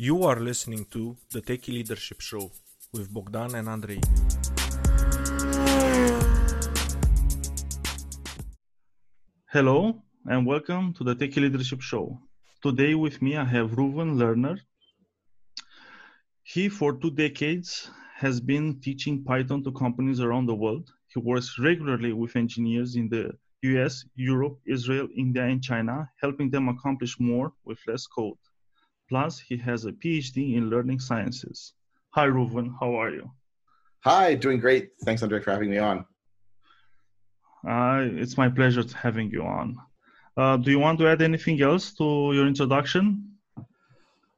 You are listening to the Techie Leadership Show with Bogdan and Andrei. Hello and welcome to the Techie Leadership Show. Today with me I have Reuven Lerner. He, for two decades, has been teaching Python to companies around the world. He works regularly with engineers in the US, Europe, Israel, India, and China, helping them accomplish more with less code. Plus, he has a PhD in learning sciences. Hi, Reuven. How are you? Hi, doing great. Thanks, Andre, for having me on. Uh, it's my pleasure to having you on. Uh, do you want to add anything else to your introduction?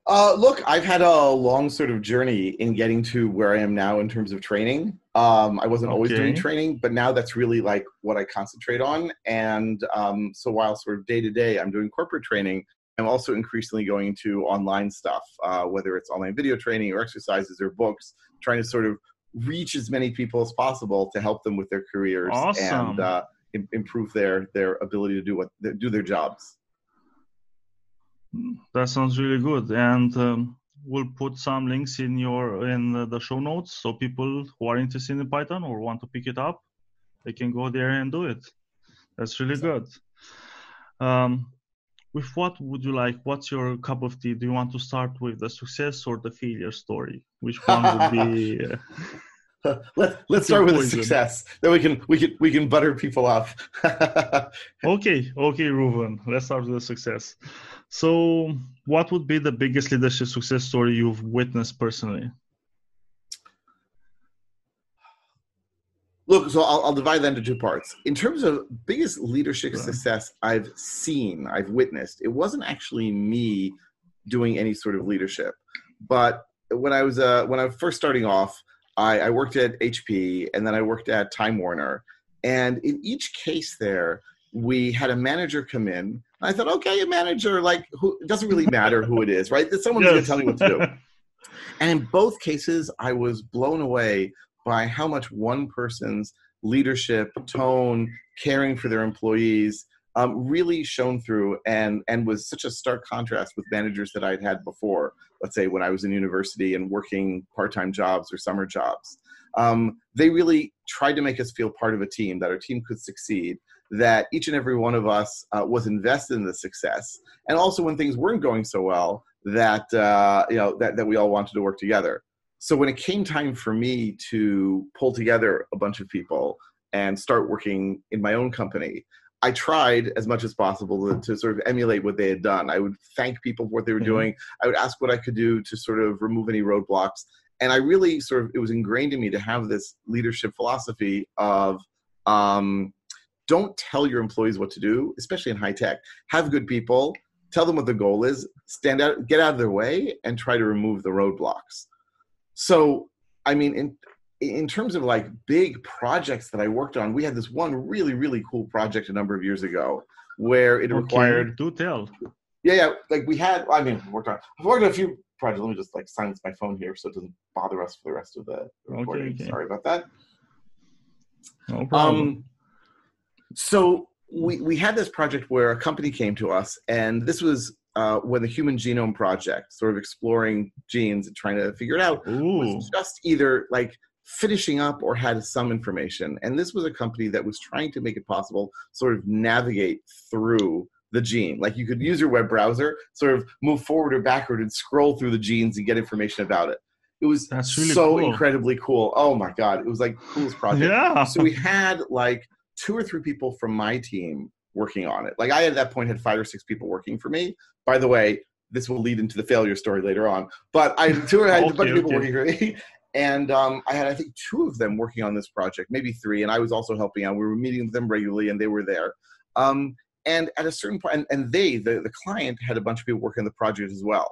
Uh, look, I've had a long sort of journey in getting to where I am now in terms of training. Um, I wasn't okay. always doing training, but now that's really like what I concentrate on. And um, so while sort of day to day I'm doing corporate training, I'm also increasingly going into online stuff, uh, whether it's online video training or exercises or books, trying to sort of reach as many people as possible to help them with their careers awesome. and uh, improve their their ability to do what do their jobs. That sounds really good, and um, we'll put some links in your in the show notes so people who are interested in Python or want to pick it up, they can go there and do it. That's really good. Um, with what would you like? What's your cup of tea? Do you want to start with the success or the failure story? Which one would be? Uh, Let, let's start with the success. Then we can we can we can butter people up. okay, okay, Reuven. Let's start with the success. So, what would be the biggest leadership success story you've witnessed personally? Look, so I'll, I'll, divide that into two parts. In terms of biggest leadership right. success I've seen, I've witnessed, it wasn't actually me doing any sort of leadership. But when I was uh, when I was first starting off, I, I worked at HP and then I worked at Time Warner. And in each case there, we had a manager come in. I thought, okay, a manager, like, who it doesn't really matter who it is, right? That someone's yes. going to tell me what to do. and in both cases, I was blown away by how much one person's leadership, tone, caring for their employees um, really shone through and, and was such a stark contrast with managers that I'd had before, let's say when I was in university and working part time jobs or summer jobs. Um, they really tried to make us feel part of a team, that our team could succeed, that each and every one of us uh, was invested in the success, and also when things weren't going so well, that uh, you know that, that we all wanted to work together so when it came time for me to pull together a bunch of people and start working in my own company i tried as much as possible to, to sort of emulate what they had done. I would thank people for what they were mm-hmm. doing. I would ask what i could do to sort of remove any roadblocks. And i really sort of it was ingrained in me to have this leadership philosophy of um, don't tell your employees what to do especially in high tech. Have good people tell them what the goal is stand out get out of their way and try to remove the roadblocks so, I mean, in in terms of like big projects that I worked on, we had this one really really cool project a number of years ago where it okay, required. Do tell. Yeah, yeah. Like we had. I mean, worked on. I've worked on a few projects. Let me just like silence my phone here so it doesn't bother us for the rest of the recording. Okay, okay. Sorry about that. No problem. Um, so we we had this project where a company came to us, and this was uh, when the Human Genome Project, sort of exploring genes and trying to figure it out, Ooh. was just either like finishing up or had some information. And this was a company that was trying to make it possible, sort of navigate through the gene. Like you could use your web browser, sort of move forward or backward and scroll through the genes and get information about it. It was That's really so cool. incredibly cool. Oh my god, it was like coolest project. Yeah. So we had like two or three people from my team working on it. Like I at that point had five or six people working for me. By the way, this will lead into the failure story later on. But I had two, I had a bunch of people working for me. And um, I had, I think, two of them working on this project, maybe three, and I was also helping out. We were meeting with them regularly, and they were there. Um, and at a certain point, and, and they, the, the client, had a bunch of people working on the project as well.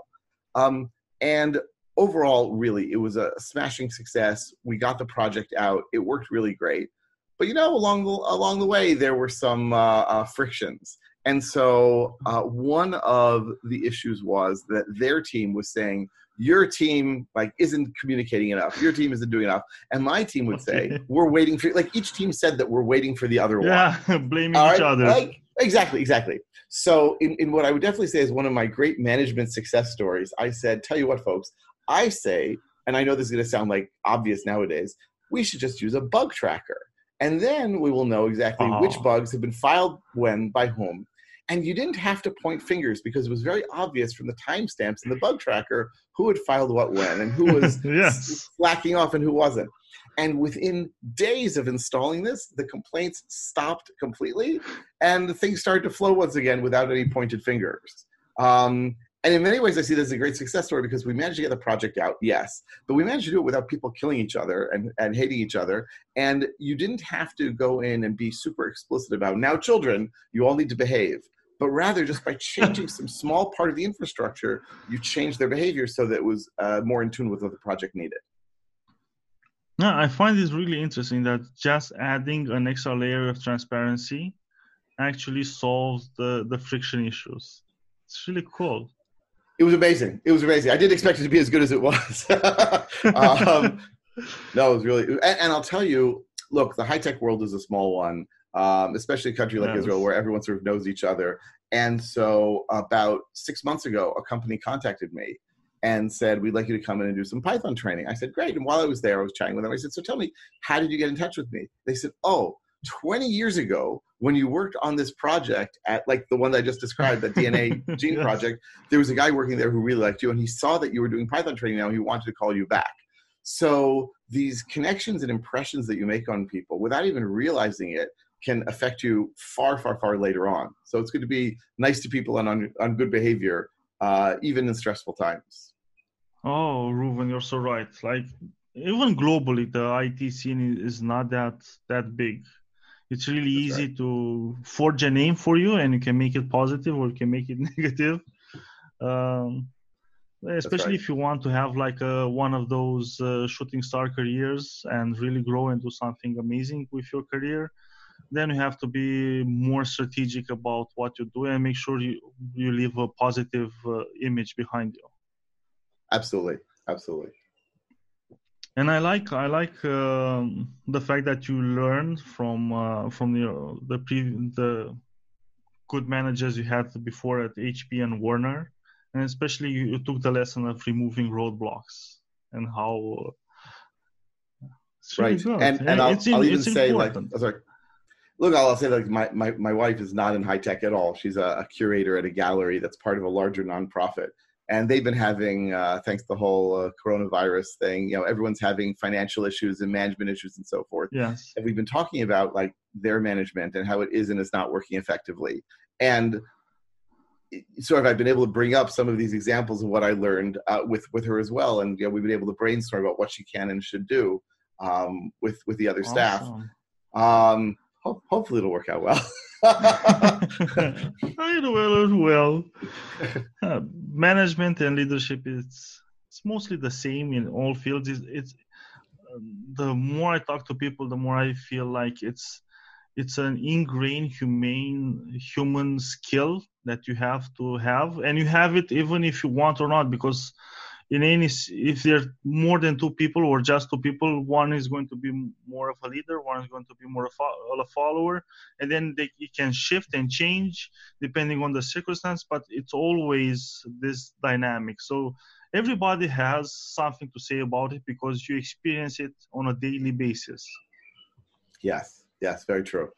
Um, and overall, really, it was a smashing success. We got the project out. It worked really great. But you know, along the along the way, there were some uh, uh, frictions, and so uh, one of the issues was that their team was saying your team like isn't communicating enough. Your team isn't doing enough. And my team would say we're waiting for like each team said that we're waiting for the other yeah, one. Yeah, blaming each other. Like Exactly, exactly. So, in, in what I would definitely say is one of my great management success stories, I said, tell you what, folks, I say, and I know this is going to sound like obvious nowadays, we should just use a bug tracker. And then we will know exactly oh. which bugs have been filed when by whom. And you didn't have to point fingers because it was very obvious from the timestamps in the bug tracker who had filed what when and who was yes. slacking off and who wasn't. And within days of installing this, the complaints stopped completely and the things started to flow once again without any pointed fingers. Um, and in many ways, I see this as a great success story because we managed to get the project out, yes, but we managed to do it without people killing each other and, and hating each other. And you didn't have to go in and be super explicit about now, children, you all need to behave. But rather, just by changing some small part of the infrastructure, you change their behavior so that it was uh, more in tune with what the project needed. Yeah, I find this really interesting that just adding an extra layer of transparency actually solves the, the friction issues. It's really cool it was amazing. It was amazing. I didn't expect it to be as good as it was. um, no, it was really, and, and, I'll tell you, look, the high tech world is a small one, um, especially a country like Israel where everyone sort of knows each other. And so, about six months ago, a company contacted me and said, We'd like you to come in and do some Python training. I said, Great. And while I was there, I was chatting with them. I said, So tell me, how did you get in touch with me? They said, Oh, 20 years ago when you worked on this project at like the one that I just described, the DNA gene yes. project, there was a guy working there who really liked you and he saw that you were doing Python training now he wanted to call you back. So these connections and impressions that you make on people without even realizing it can affect you far, far, far later on. So it's good to be nice to people and on, on good behavior, uh, even in stressful times. Oh, Reuven, you're so right. Like even globally, the IT scene is not that that big it's really That's easy right. to forge a name for you and you can make it positive or you can make it negative um, especially right. if you want to have like a, one of those uh, shooting star careers and really grow into something amazing with your career then you have to be more strategic about what you do and make sure you you leave a positive uh, image behind you absolutely absolutely and I like I like um, the fact that you learn from uh, from your the pre- the good managers you had before at HP and Warner, and especially you, you took the lesson of removing roadblocks and how. Uh, right, and and I'll, I'll even say important. like oh, sorry. Look, I'll say like my, my, my wife is not in high tech at all. She's a, a curator at a gallery that's part of a larger nonprofit and they've been having uh, thanks to the whole uh, coronavirus thing you know everyone's having financial issues and management issues and so forth yes and we've been talking about like their management and how it is and is not working effectively and sort of I've been able to bring up some of these examples of what I learned uh, with with her as well, and you know, we've been able to brainstorm about what she can and should do um, with with the other awesome. staff. Um, ho- hopefully, it'll work out well. I will as well. Uh, management and leadership is it's mostly the same in all fields. It's, it's the more I talk to people, the more I feel like it's it's an ingrained humane human skill that you have to have, and you have it even if you want or not, because in any if there are more than two people or just two people one is going to be more of a leader one is going to be more of a follower and then they it can shift and change depending on the circumstance but it's always this dynamic. So everybody has something to say about it because you experience it on a daily basis. Yes. Yes. Very true.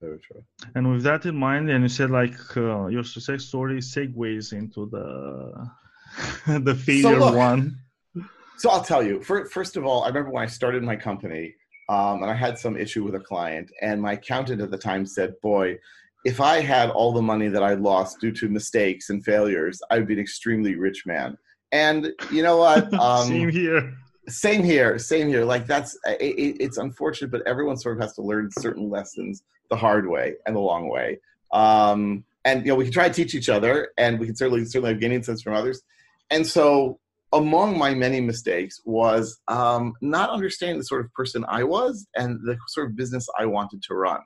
Very true. And with that in mind, and you said like uh, your success story segues into the the failure so look, one. So I'll tell you. For, first of all, I remember when I started my company, um, and I had some issue with a client, and my accountant at the time said, "Boy, if I had all the money that I lost due to mistakes and failures, I would be an extremely rich man." And you know what? Um, same here. Same here. Same here. Like that's it, it's unfortunate, but everyone sort of has to learn certain lessons the hard way and the long way. Um, and you know, we can try to teach each other, and we can certainly certainly have gaining sense from others. And so, among my many mistakes was um, not understanding the sort of person I was and the sort of business I wanted to run.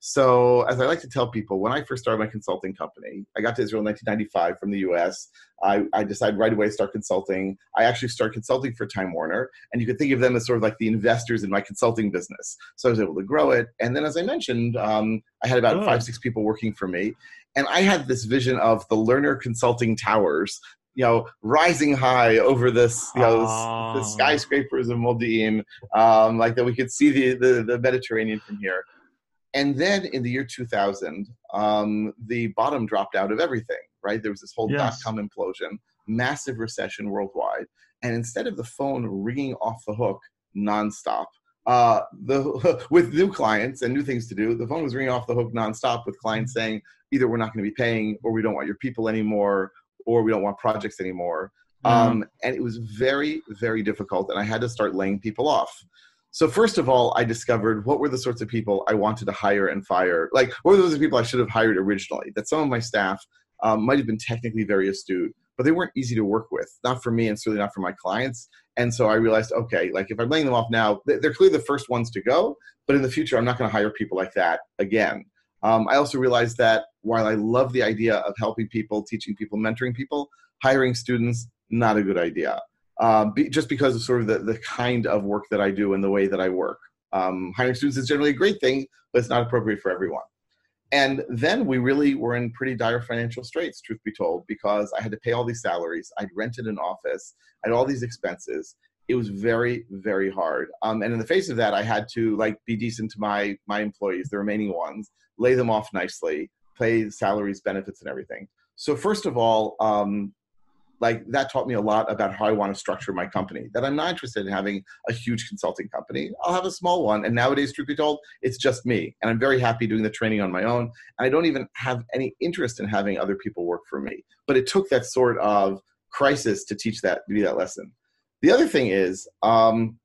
So, as I like to tell people, when I first started my consulting company, I got to Israel in 1995 from the US. I, I decided right away to start consulting. I actually started consulting for Time Warner, and you could think of them as sort of like the investors in my consulting business. So I was able to grow it. And then, as I mentioned, um, I had about Oh. five, six people working for me. And I had this vision of the Lerner consulting towers, you know, rising high over this, you know, Ah. the skyscrapers of Modi'in, um, like that we could see the, the, the Mediterranean from here. And then in the year 2000, um, the bottom dropped out of everything, right? There was this whole Yes. dot com implosion, massive recession worldwide. And instead of the phone ringing off the hook nonstop, uh, the with new clients and new things to do, the phone was ringing off the hook nonstop with clients saying either we're not going to be paying, or we don't want your people anymore, or we don't want projects anymore. Um, and it was very, very difficult, and I had to start laying people off. So first of all, I discovered what were the sorts of people I wanted to hire and fire. Like, what were those people I should have hired originally? That some of my staff um, might have been technically very astute, but they weren't easy to work with. Not for me, and certainly not for my clients. And so I realized, okay, like if I'm laying them off now, they're clearly the first ones to go. But in the future, I'm not going to hire people like that again. Um, I also realized that while I love the idea of helping people, teaching people, mentoring people, hiring students not a good idea. Um, be, just because of sort of the, the kind of work that I do and the way that I work. Um, hiring students is generally a great thing, but it's not appropriate for everyone. And then we really were in pretty dire financial straits, truth be told, because I had to pay all these salaries. I'd rented an office. I had all these expenses. It was very, very hard. Um, and in the face of that, I had to like be decent to my my employees, the remaining ones, lay them off nicely, pay salaries, benefits, and everything. So first of all, um, like that taught me a lot about how I want to structure my company. That I'm not interested in having a huge consulting company. I'll have a small one. And nowadays, truth be told, it's just me. And I'm very happy doing the training on my own. And I don't even have any interest in having other people work for me. But it took that sort of crisis to teach that, to be that lesson. The other thing is, um,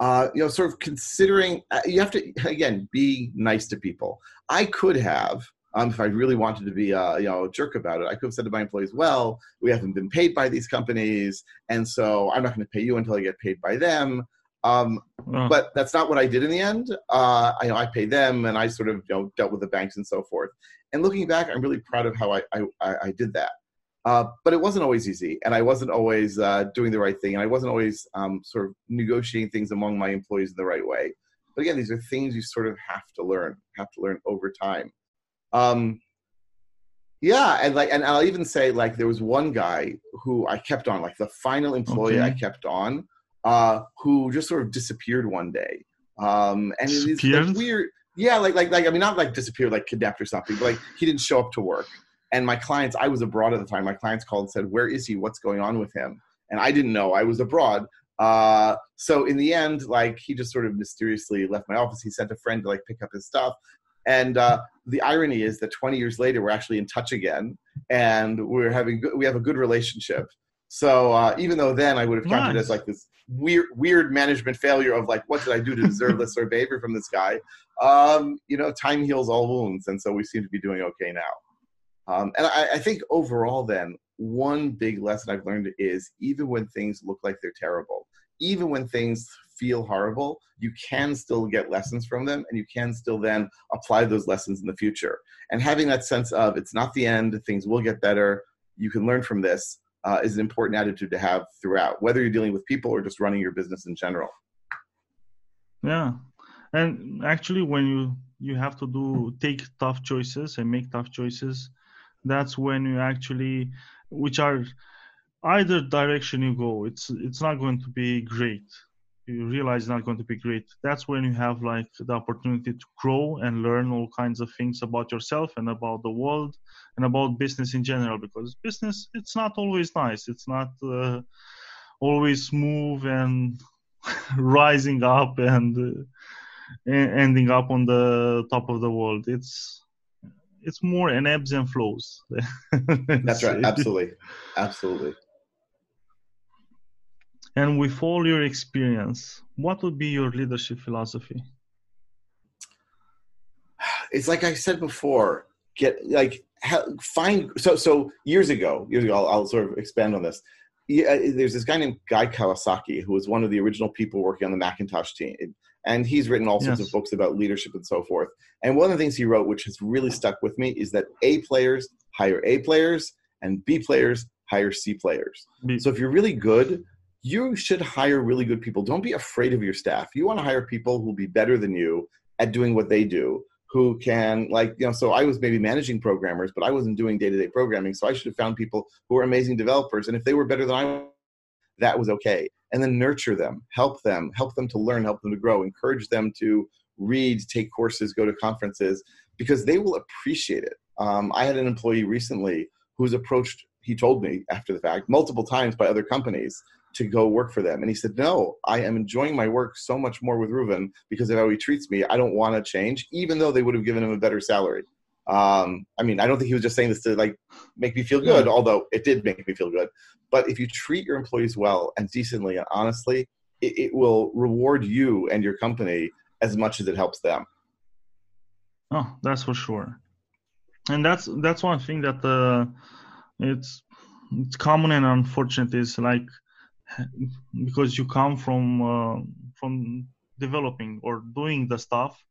uh, you know, sort of considering, uh, you have to, again, be nice to people. I could have, um, if I really wanted to be a you know a jerk about it, I could have said to my employees, "Well, we haven't been paid by these companies, and so I'm not going to pay you until I get paid by them." Um, Uh, but that's not what I did in the end. Uh, I, you know, I paid them, and I sort of you know dealt with the banks and so forth. And looking back, I'm really proud of how I I, I- I did that. Uh, but it wasn't always easy, and I wasn't always uh, doing the right thing, and I wasn't always um, sort of negotiating things among my employees in the right way. But again, these are things you sort of have to learn, have to learn over time. Um, yeah, and like, and I'll even say like there was one guy who I kept on, like the final employee I kept on, uh, who just sort of disappeared one day. Um, and it's like weird. Yeah, like like like I mean, not like disappeared, like kidnapped or something, but like he didn't show up to work. And my clients, I was abroad at the time. My clients called and said, "Where is he? What's going on with him?" And I didn't know I was abroad. Uh, so in the end, like he just sort of mysteriously left my office. He sent a friend to like pick up his stuff. And uh, the irony is that 20 years later, we're actually in touch again, and we're having we have a good relationship. So uh, even though then I would have counted Nice. as like this weird weird management failure of like what did I do to deserve this sort of behavior from this guy? Um, you know, time heals all wounds, and so we seem to be doing okay now. Um, and I, I think overall, then one big lesson I've learned is even when things look like they're terrible, even when things feel horrible, you can still get lessons from them, and you can still then apply those lessons in the future. And having that sense of it's not the end, things will get better. You can learn from this uh, is an important attitude to have throughout, whether you're dealing with people or just running your business in general. yeah and actually when you you have to do take tough choices and make tough choices that's when you actually which are either direction you go it's it's not going to be great. You realize it's not going to be great. That's when you have like the opportunity to grow and learn all kinds of things about yourself and about the world and about business in general because business it's not always nice. It's not uh, always smooth and rising up and uh, ending up on the top of the world. It's it's more an ebbs and flows That's right. Absolutely. Absolutely. and with all your experience what would be your leadership philosophy it's like I said before, get like find so so years ago, years ago, I'll, I'll sort of expand on this. Yeah, there's this guy named Guy Kawasaki who was one of the original people working on the Macintosh team, and he's written all sorts Yes. of books about leadership and so forth. And one of the things he wrote, which has really stuck with me, is that A players hire A players, and B players hire C players. Be- So if you're really good, you should hire really good people. Don't be afraid of your staff. You want to hire people who will be better than you at doing what they do, who can like, you know, so I was maybe managing programmers, but I wasn't doing day-to-day programming. So I should have found people who were amazing developers. And if they were better than I was, that was okay. And then nurture them, help them, help them to learn, help them to grow, encourage them to read, take courses, go to conferences, because they will appreciate it. Um, I had an employee recently who was approached, he told me after the fact, multiple times by other companies to go work for them. And he said, No, I am enjoying my work so much more with Reuven because of how he treats me. I don't want to change, even though they would have given him a better salary. Um, I mean, I don't think he was just saying this to like make me feel good, although it did make me feel good. But if you treat your employees well and decently and honestly, it, it will reward you and your company as much as it helps them. Oh, that's for sure. And that's that's one thing that uh, it's it's common and unfortunate is like because you come from uh, from developing or doing the stuff,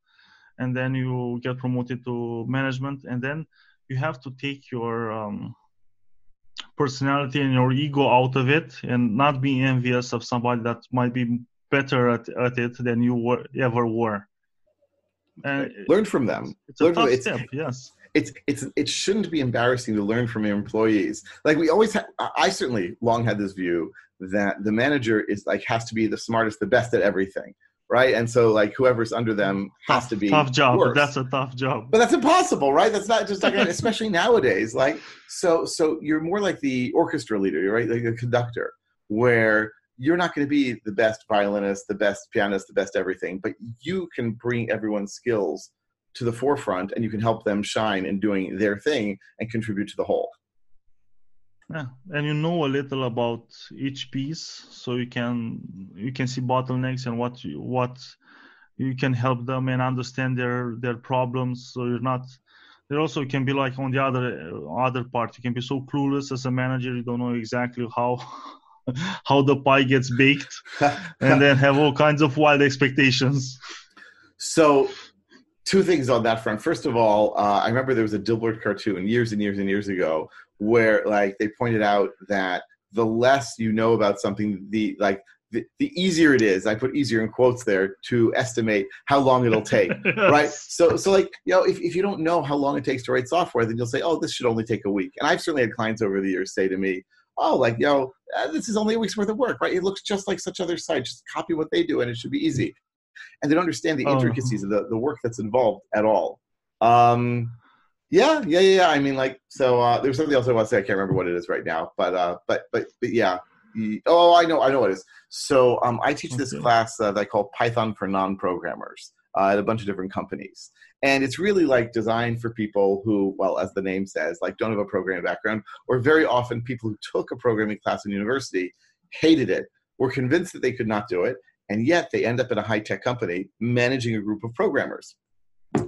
and then you get promoted to management, and then you have to take your um, personality and your ego out of it, and not be envious of somebody that might be better at, at it than you were, ever were. And Learn from them. it's a Learn from- tough it's- step, yes. it's it's it shouldn't be embarrassing to learn from your employees. Like we always, ha- I certainly long had this view that the manager is like has to be the smartest, the best at everything, right? And so like whoever's under them has tough, to be tough job. worse. That's a tough job. but that's impossible, right? That's not just like especially nowadays. Like so, so you're more like the orchestra leader, right? Like a conductor, where you're not going to be the best violinist, the best pianist, the best everything, but you can bring everyone's skills to the forefront, and you can help them shine in doing their thing and contribute to the whole. Yeah, and you know a little about each piece, so you can you can see bottlenecks and what you, what you can help them and understand their their problems. So you're not. There also can be like on the other other part. You can be so clueless as a manager. You don't know exactly how how the pie gets baked, and then have all kinds of wild expectations. So, two things on that front. First of all, uh, I remember there was a Dilbert cartoon years and years and years ago where, like, they pointed out that the less you know about something, the like the, the easier it is. I put easier in quotes there to estimate how long it'll take. right so so like you know if, if you don't know how long it takes to write software then you'll say oh this should only take a week and i've certainly had clients over the years say to me oh like you know uh, this is only a week's worth of work right it looks just like such other sites just copy what they do and it should be easy and they don't understand the Oh. intricacies of the, the work that's involved at all um yeah yeah yeah i mean like so uh there's something else i want to say. I can't remember what it is right now but uh but but but yeah. Oh i know i know what it is. So um i teach this Okay. class uh, that i call python for non-programmers uh, at a bunch of different companies. And it's really like designed for people who well as the name says like don't have a programming background or very often people who took a programming class in university hated it were convinced that they could not do it and yet they end up in a high-tech company managing a group of programmers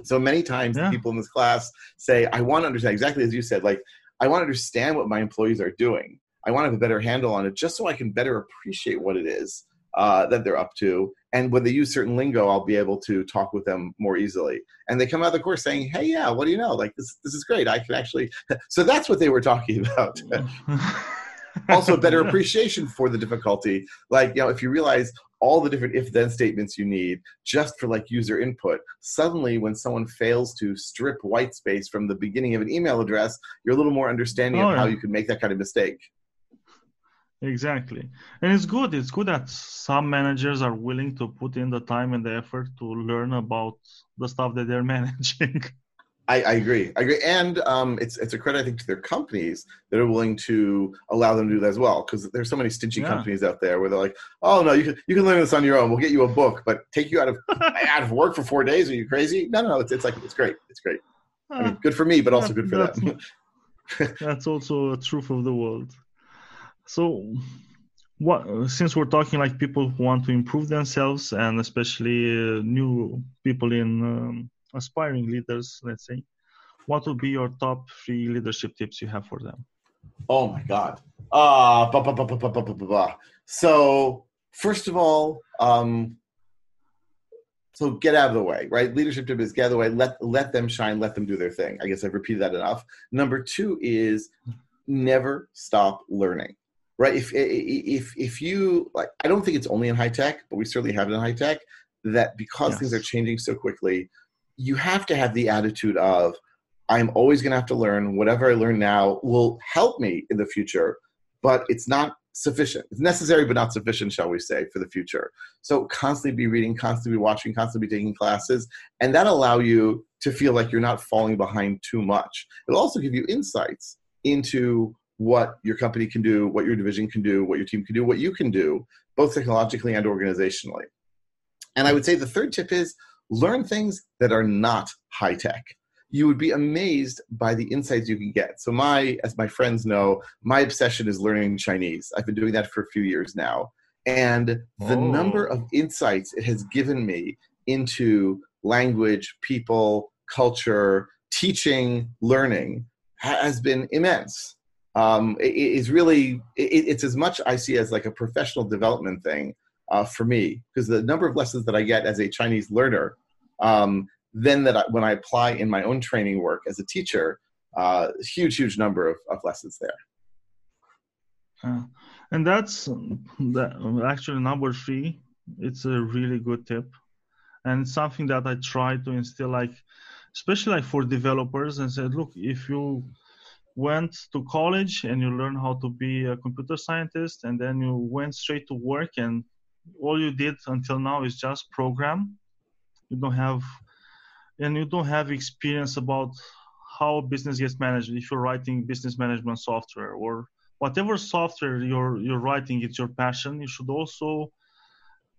so many times Yeah. people in this class say i want to understand exactly as you said like i want to understand what my employees are doing. I want to have a better handle on it just so i can better appreciate what it is uh, that they're up to. And when they use certain lingo i'll be able to talk with them more easily. And they come out of the course saying hey yeah what do you know? Like this, this is great. I can actually so that's what they were talking about also a better appreciation for the difficulty like you know if you realize all the different if then statements you need just for like user input suddenly when someone fails to strip white space from the beginning of an email address you're a little more understanding Oh, of how oh, you could make that kind of mistake Exactly. And it's good. It's good that some managers are willing to put in the time and the effort to learn about the stuff that they're managing. I, I agree. I agree, and um, it's it's a credit I think to their companies that are willing to allow them to do that as well. Because there's so many stingy Yeah. companies out there where they're like, "Oh no, you can you can learn this on your own. We'll get you a book, but take you out of out of work for four days. Are you crazy? No, no, no. It's it's like it's great. It's great. I mean, good for me, but also good for That's- them. That's also a truth of the world. So, what since we're talking like people who want to improve themselves and especially uh, new people in um, aspiring leaders, let's say, what would be your top three leadership tips you have for them? Oh my God. Uh, bah, bah, bah, bah, bah, bah, bah, So, first of all, um, so get out of the way, right? Leadership tip is get out of the way, let, let them shine, let them do their thing. I guess I've repeated that enough. Number two is never stop learning right if if if you like i don't think it's only in high tech but we certainly have it in high tech that because yes. things are changing so quickly you have to have the attitude of I'm always going to have to learn. Whatever I learn now will help me in the future, but it's not sufficient. It's necessary, but not sufficient, shall we say, for the future. So constantly be reading, constantly be watching, constantly be taking classes, and that allow you to feel like you're not falling behind too much. It'll also give you insights into what your company can do, what your division can do, what your team can do, what you can do, both technologically and organizationally. And I would say the third tip is learn things that are not high tech you would be amazed by the insights you can get. So my, as my friends know, my obsession is learning Chinese. I've been doing that for a few years now. And the oh. number of insights it has given me into language, people, culture, teaching, learning has been immense. Um, it is really, it, it's as much I see as like a professional development thing uh, for me, because the number of lessons that I get as a Chinese learner um, then that I, when I apply in my own training work as a teacher, uh, huge, huge number of, of lessons there. Uh, and that's that, actually number three. It's a really good tip, and something that I try to instill, like especially like for developers, and said, look, if you went to college and you learn how to be a computer scientist, and then you went straight to work, and all you did until now is just program. You don't have and you don't have experience about how business gets managed if you're writing business management software or whatever software you're you're writing it's your passion you should also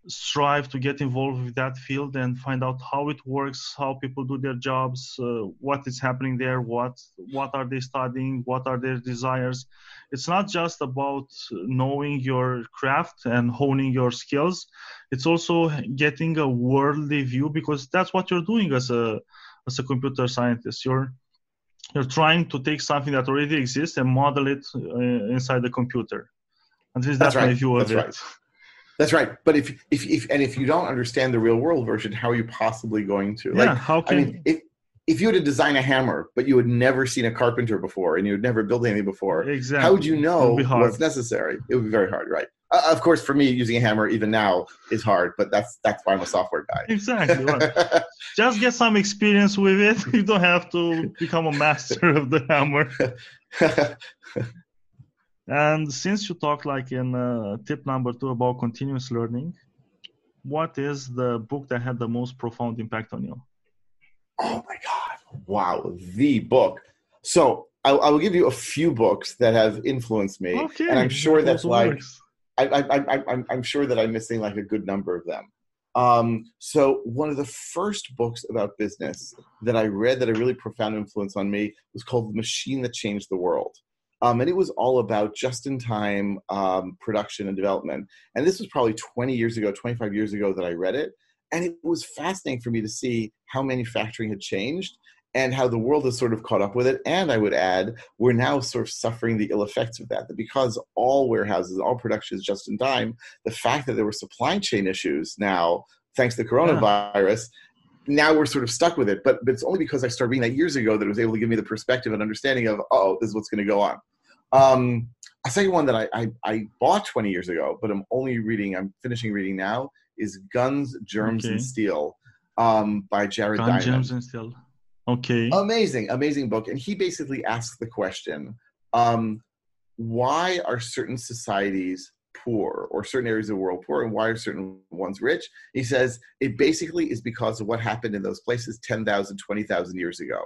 strive to get involved with that field and find out how it works how people do their jobs uh, what is happening there what what are they studying what are their desires. It's not just about knowing your craft and honing your skills. It's also getting a worldly view because that's what you're doing as a as a computer scientist. You're you're trying to take something that already exists and model it uh, inside the computer. At least that's, that's right. my view of that's it. right. That's right. But if, if, if, and if you don't understand the real world version, how are you possibly going to? Yeah, like, how can, I mean, if, if you had to design a hammer, but you had never seen a carpenter before and you had never built anything before, exactly. how would you know what's necessary? It would be very hard, right? Uh, of course, for me, using a hammer even now is hard, but that's that's why I'm a software guy. Exactly. Just get some experience with it. You don't have to become a master of the hammer. And since you talked like in uh, tip number two about continuous learning, what is the book that had the most profound impact on you? Oh my God. Wow. The book. So I, I will give you a few books that have influenced me. Okay. And I'm sure that's like, I, I, I, I'm, I'm sure that I'm missing like a good number of them. Um, so one of the first books about business that I read that had a really profound influence on me was called The Machine That Changed the World. Um, and it was all about just in time um, production and development. And this was probably 20 years ago, 25 years ago that I read it. And it was fascinating for me to see how manufacturing had changed and how the world has sort of caught up with it. And I would add, we're now sort of suffering the ill effects of that. That because all warehouses, all production is just in time, the fact that there were supply chain issues now, thanks to the coronavirus, yeah. now we're sort of stuck with it. But, but it's only because I started reading that years ago that it was able to give me the perspective and understanding of, oh, this is what's going to go on. Um, I'll tell you one that I, I, I, bought 20 years ago, but I'm only reading, I'm finishing reading now, is Guns, Germs, okay. and Steel um, by Jared Guns, Diamond. Germs, and Steel. Okay. Amazing, amazing book. And he basically asks the question um, why are certain societies poor or certain areas of the world poor and why are certain ones rich? He says it basically is because of what happened in those places 10,000, 20,000 years ago.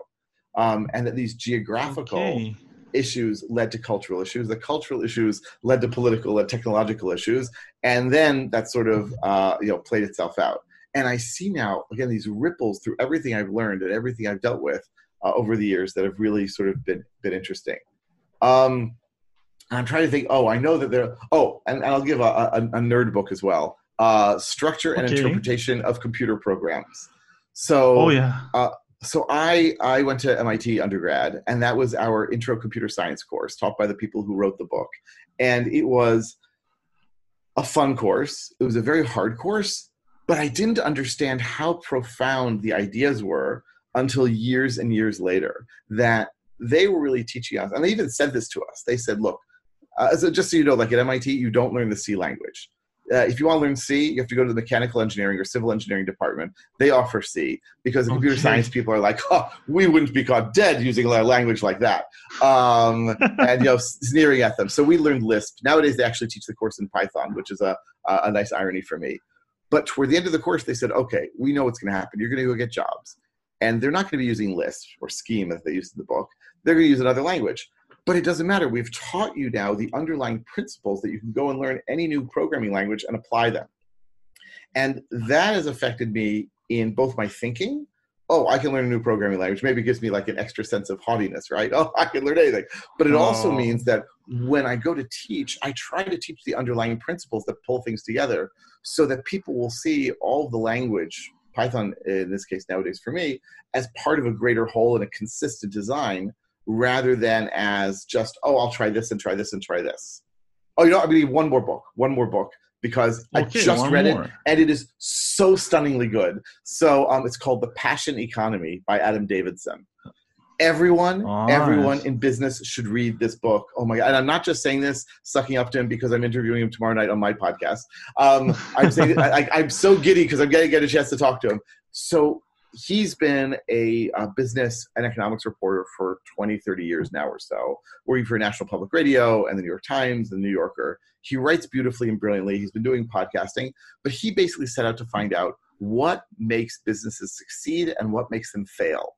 Um, and that these geographical. Okay issues led to cultural issues. The cultural issues led to political and technological issues, and then that sort of uh, you know played itself out. And I see now again these ripples through everything I've learned and everything I've dealt with uh, over the years that have really sort of been been interesting. Um, I'm trying to think. Oh, I know that there. Oh, and, and I'll give a, a, a, nerd book as well. Uh, Structure and okay. Interpretation of Computer Programs. So, oh yeah. Uh, so I I went to MIT undergrad, and that was our intro computer science course taught by the people who wrote the book, and it was a fun course. It was a very hard course, but I didn't understand how profound the ideas were until years and years later that they were really teaching us. And they even said this to us. They said, look, uh, so just so you know, like at MIT, you don't learn the C language. Uh, if you want to learn C, you have to go to the mechanical engineering or civil engineering department. They offer C because the okay. computer science people are like, oh, we wouldn't be caught dead using a language like that, um, and you know, sneering at them. So we learned Lisp. Nowadays, they actually teach the course in Python, which is a a nice irony for me. But toward the end of the course, they said, okay, we know what's going to happen. You're going to go get jobs, and they're not going to be using Lisp or Scheme as they used in the book. They're going to use another language. But it doesn't matter. We've taught you now the underlying principles that you can go and learn any new programming language and apply them. And that has affected me in both my thinking. Oh, I can learn a new programming language. Maybe it gives me like an extra sense of haughtiness, right? Oh, I can learn anything. But it oh. also means that when I go to teach, I try to teach the underlying principles that pull things together so that people will see all the language, Python in this case nowadays for me, as part of a greater whole and a consistent design rather than as just, oh, I'll try this and try this and try this. Oh, you know, I'm going to need one more book, one more book because okay, I just read more. it and it is so stunningly good. So um, it's called The Passion Economy by Adam Davidson. Everyone, oh, everyone nice. in business should read this book. Oh my god! And I'm not just saying this, sucking up to him because I'm interviewing him tomorrow night on my podcast. Um, I'm saying I, am so giddy because I'm going to get a chance to talk to him. So he's been a, a, business and economics reporter for 20, 30 years now or so, working for National Public Radio and the New York Times, the New Yorker. He writes beautifully and brilliantly. He's been doing podcasting, but he basically set out to find out what makes businesses succeed and what makes them fail.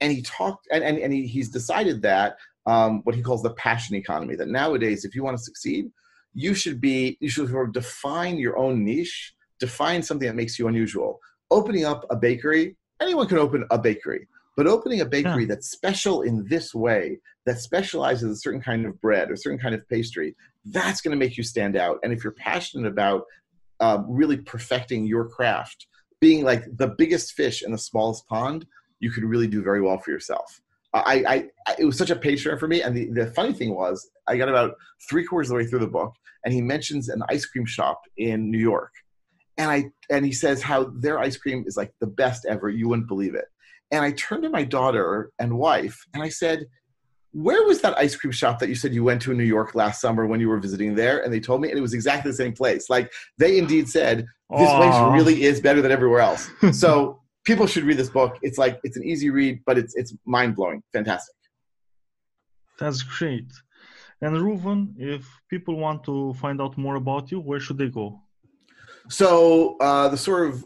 And he talked, and, and, and he, he's decided that um, what he calls the passion economy, that nowadays, if you want to succeed, you should be, you should sort of define your own niche, define something that makes you unusual. Opening up a bakery anyone can open a bakery but opening a bakery yeah. that's special in this way that specializes a certain kind of bread or a certain kind of pastry that's going to make you stand out. And if you're passionate about uh, really perfecting your craft being like the biggest fish in the smallest pond you could really do very well for yourself. I, I, I it was such a page turner for me and the, the funny thing was i got about three quarters of the way through the book and he mentions an ice cream shop in new york and I and he says how their ice cream is like the best ever. You wouldn't believe it. And I turned to my daughter and wife and I said, "Where was that ice cream shop that you said you went to in New York last summer when you were visiting there?" And they told me, and it was exactly the same place. Like they indeed said, "This Aww. place really is better than everywhere else." so people should read this book. It's like it's an easy read, but it's it's mind blowing, fantastic. That's great. And Reuven, if people want to find out more about you, where should they go? So uh, the sort of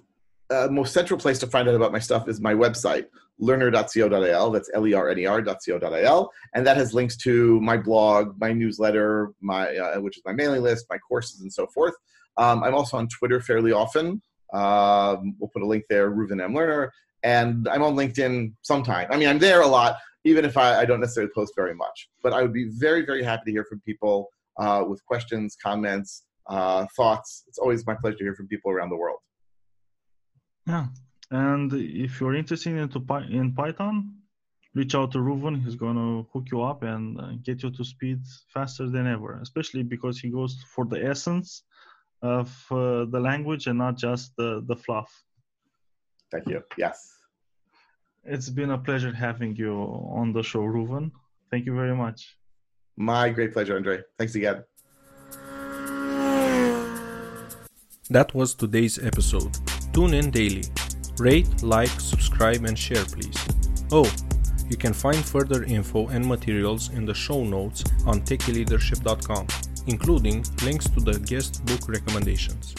uh, most central place to find out about my stuff is my website, lerner.co.il. That's L-E-R-N-E-R.co.il. And that has links to my blog, my newsletter, my uh, which is my mailing list, my courses, and so forth. Um, I'm also on Twitter fairly often. Um, we'll put a link there, Reuven M. Lerner. And I'm on LinkedIn sometime. I mean, I'm there a lot, even if I, I don't necessarily post very much. But I would be very, very happy to hear from people uh, with questions, comments, uh, thoughts. It's always my pleasure to hear from people around the world. Yeah, and if you're interested into in Python, reach out to Reuven. He's going to hook you up and uh, get you to speed faster than ever, especially because he goes for the essence of uh, the language and not just the, the fluff. Thank you. Yes. It's been a pleasure having you on the show, Reuven. Thank you very much. My great pleasure, Andre. Thanks again. That was today's episode. Tune in daily. Rate, like, subscribe, and share, please. Oh, you can find further info and materials in the show notes on techyleadership.com, including links to the guest book recommendations.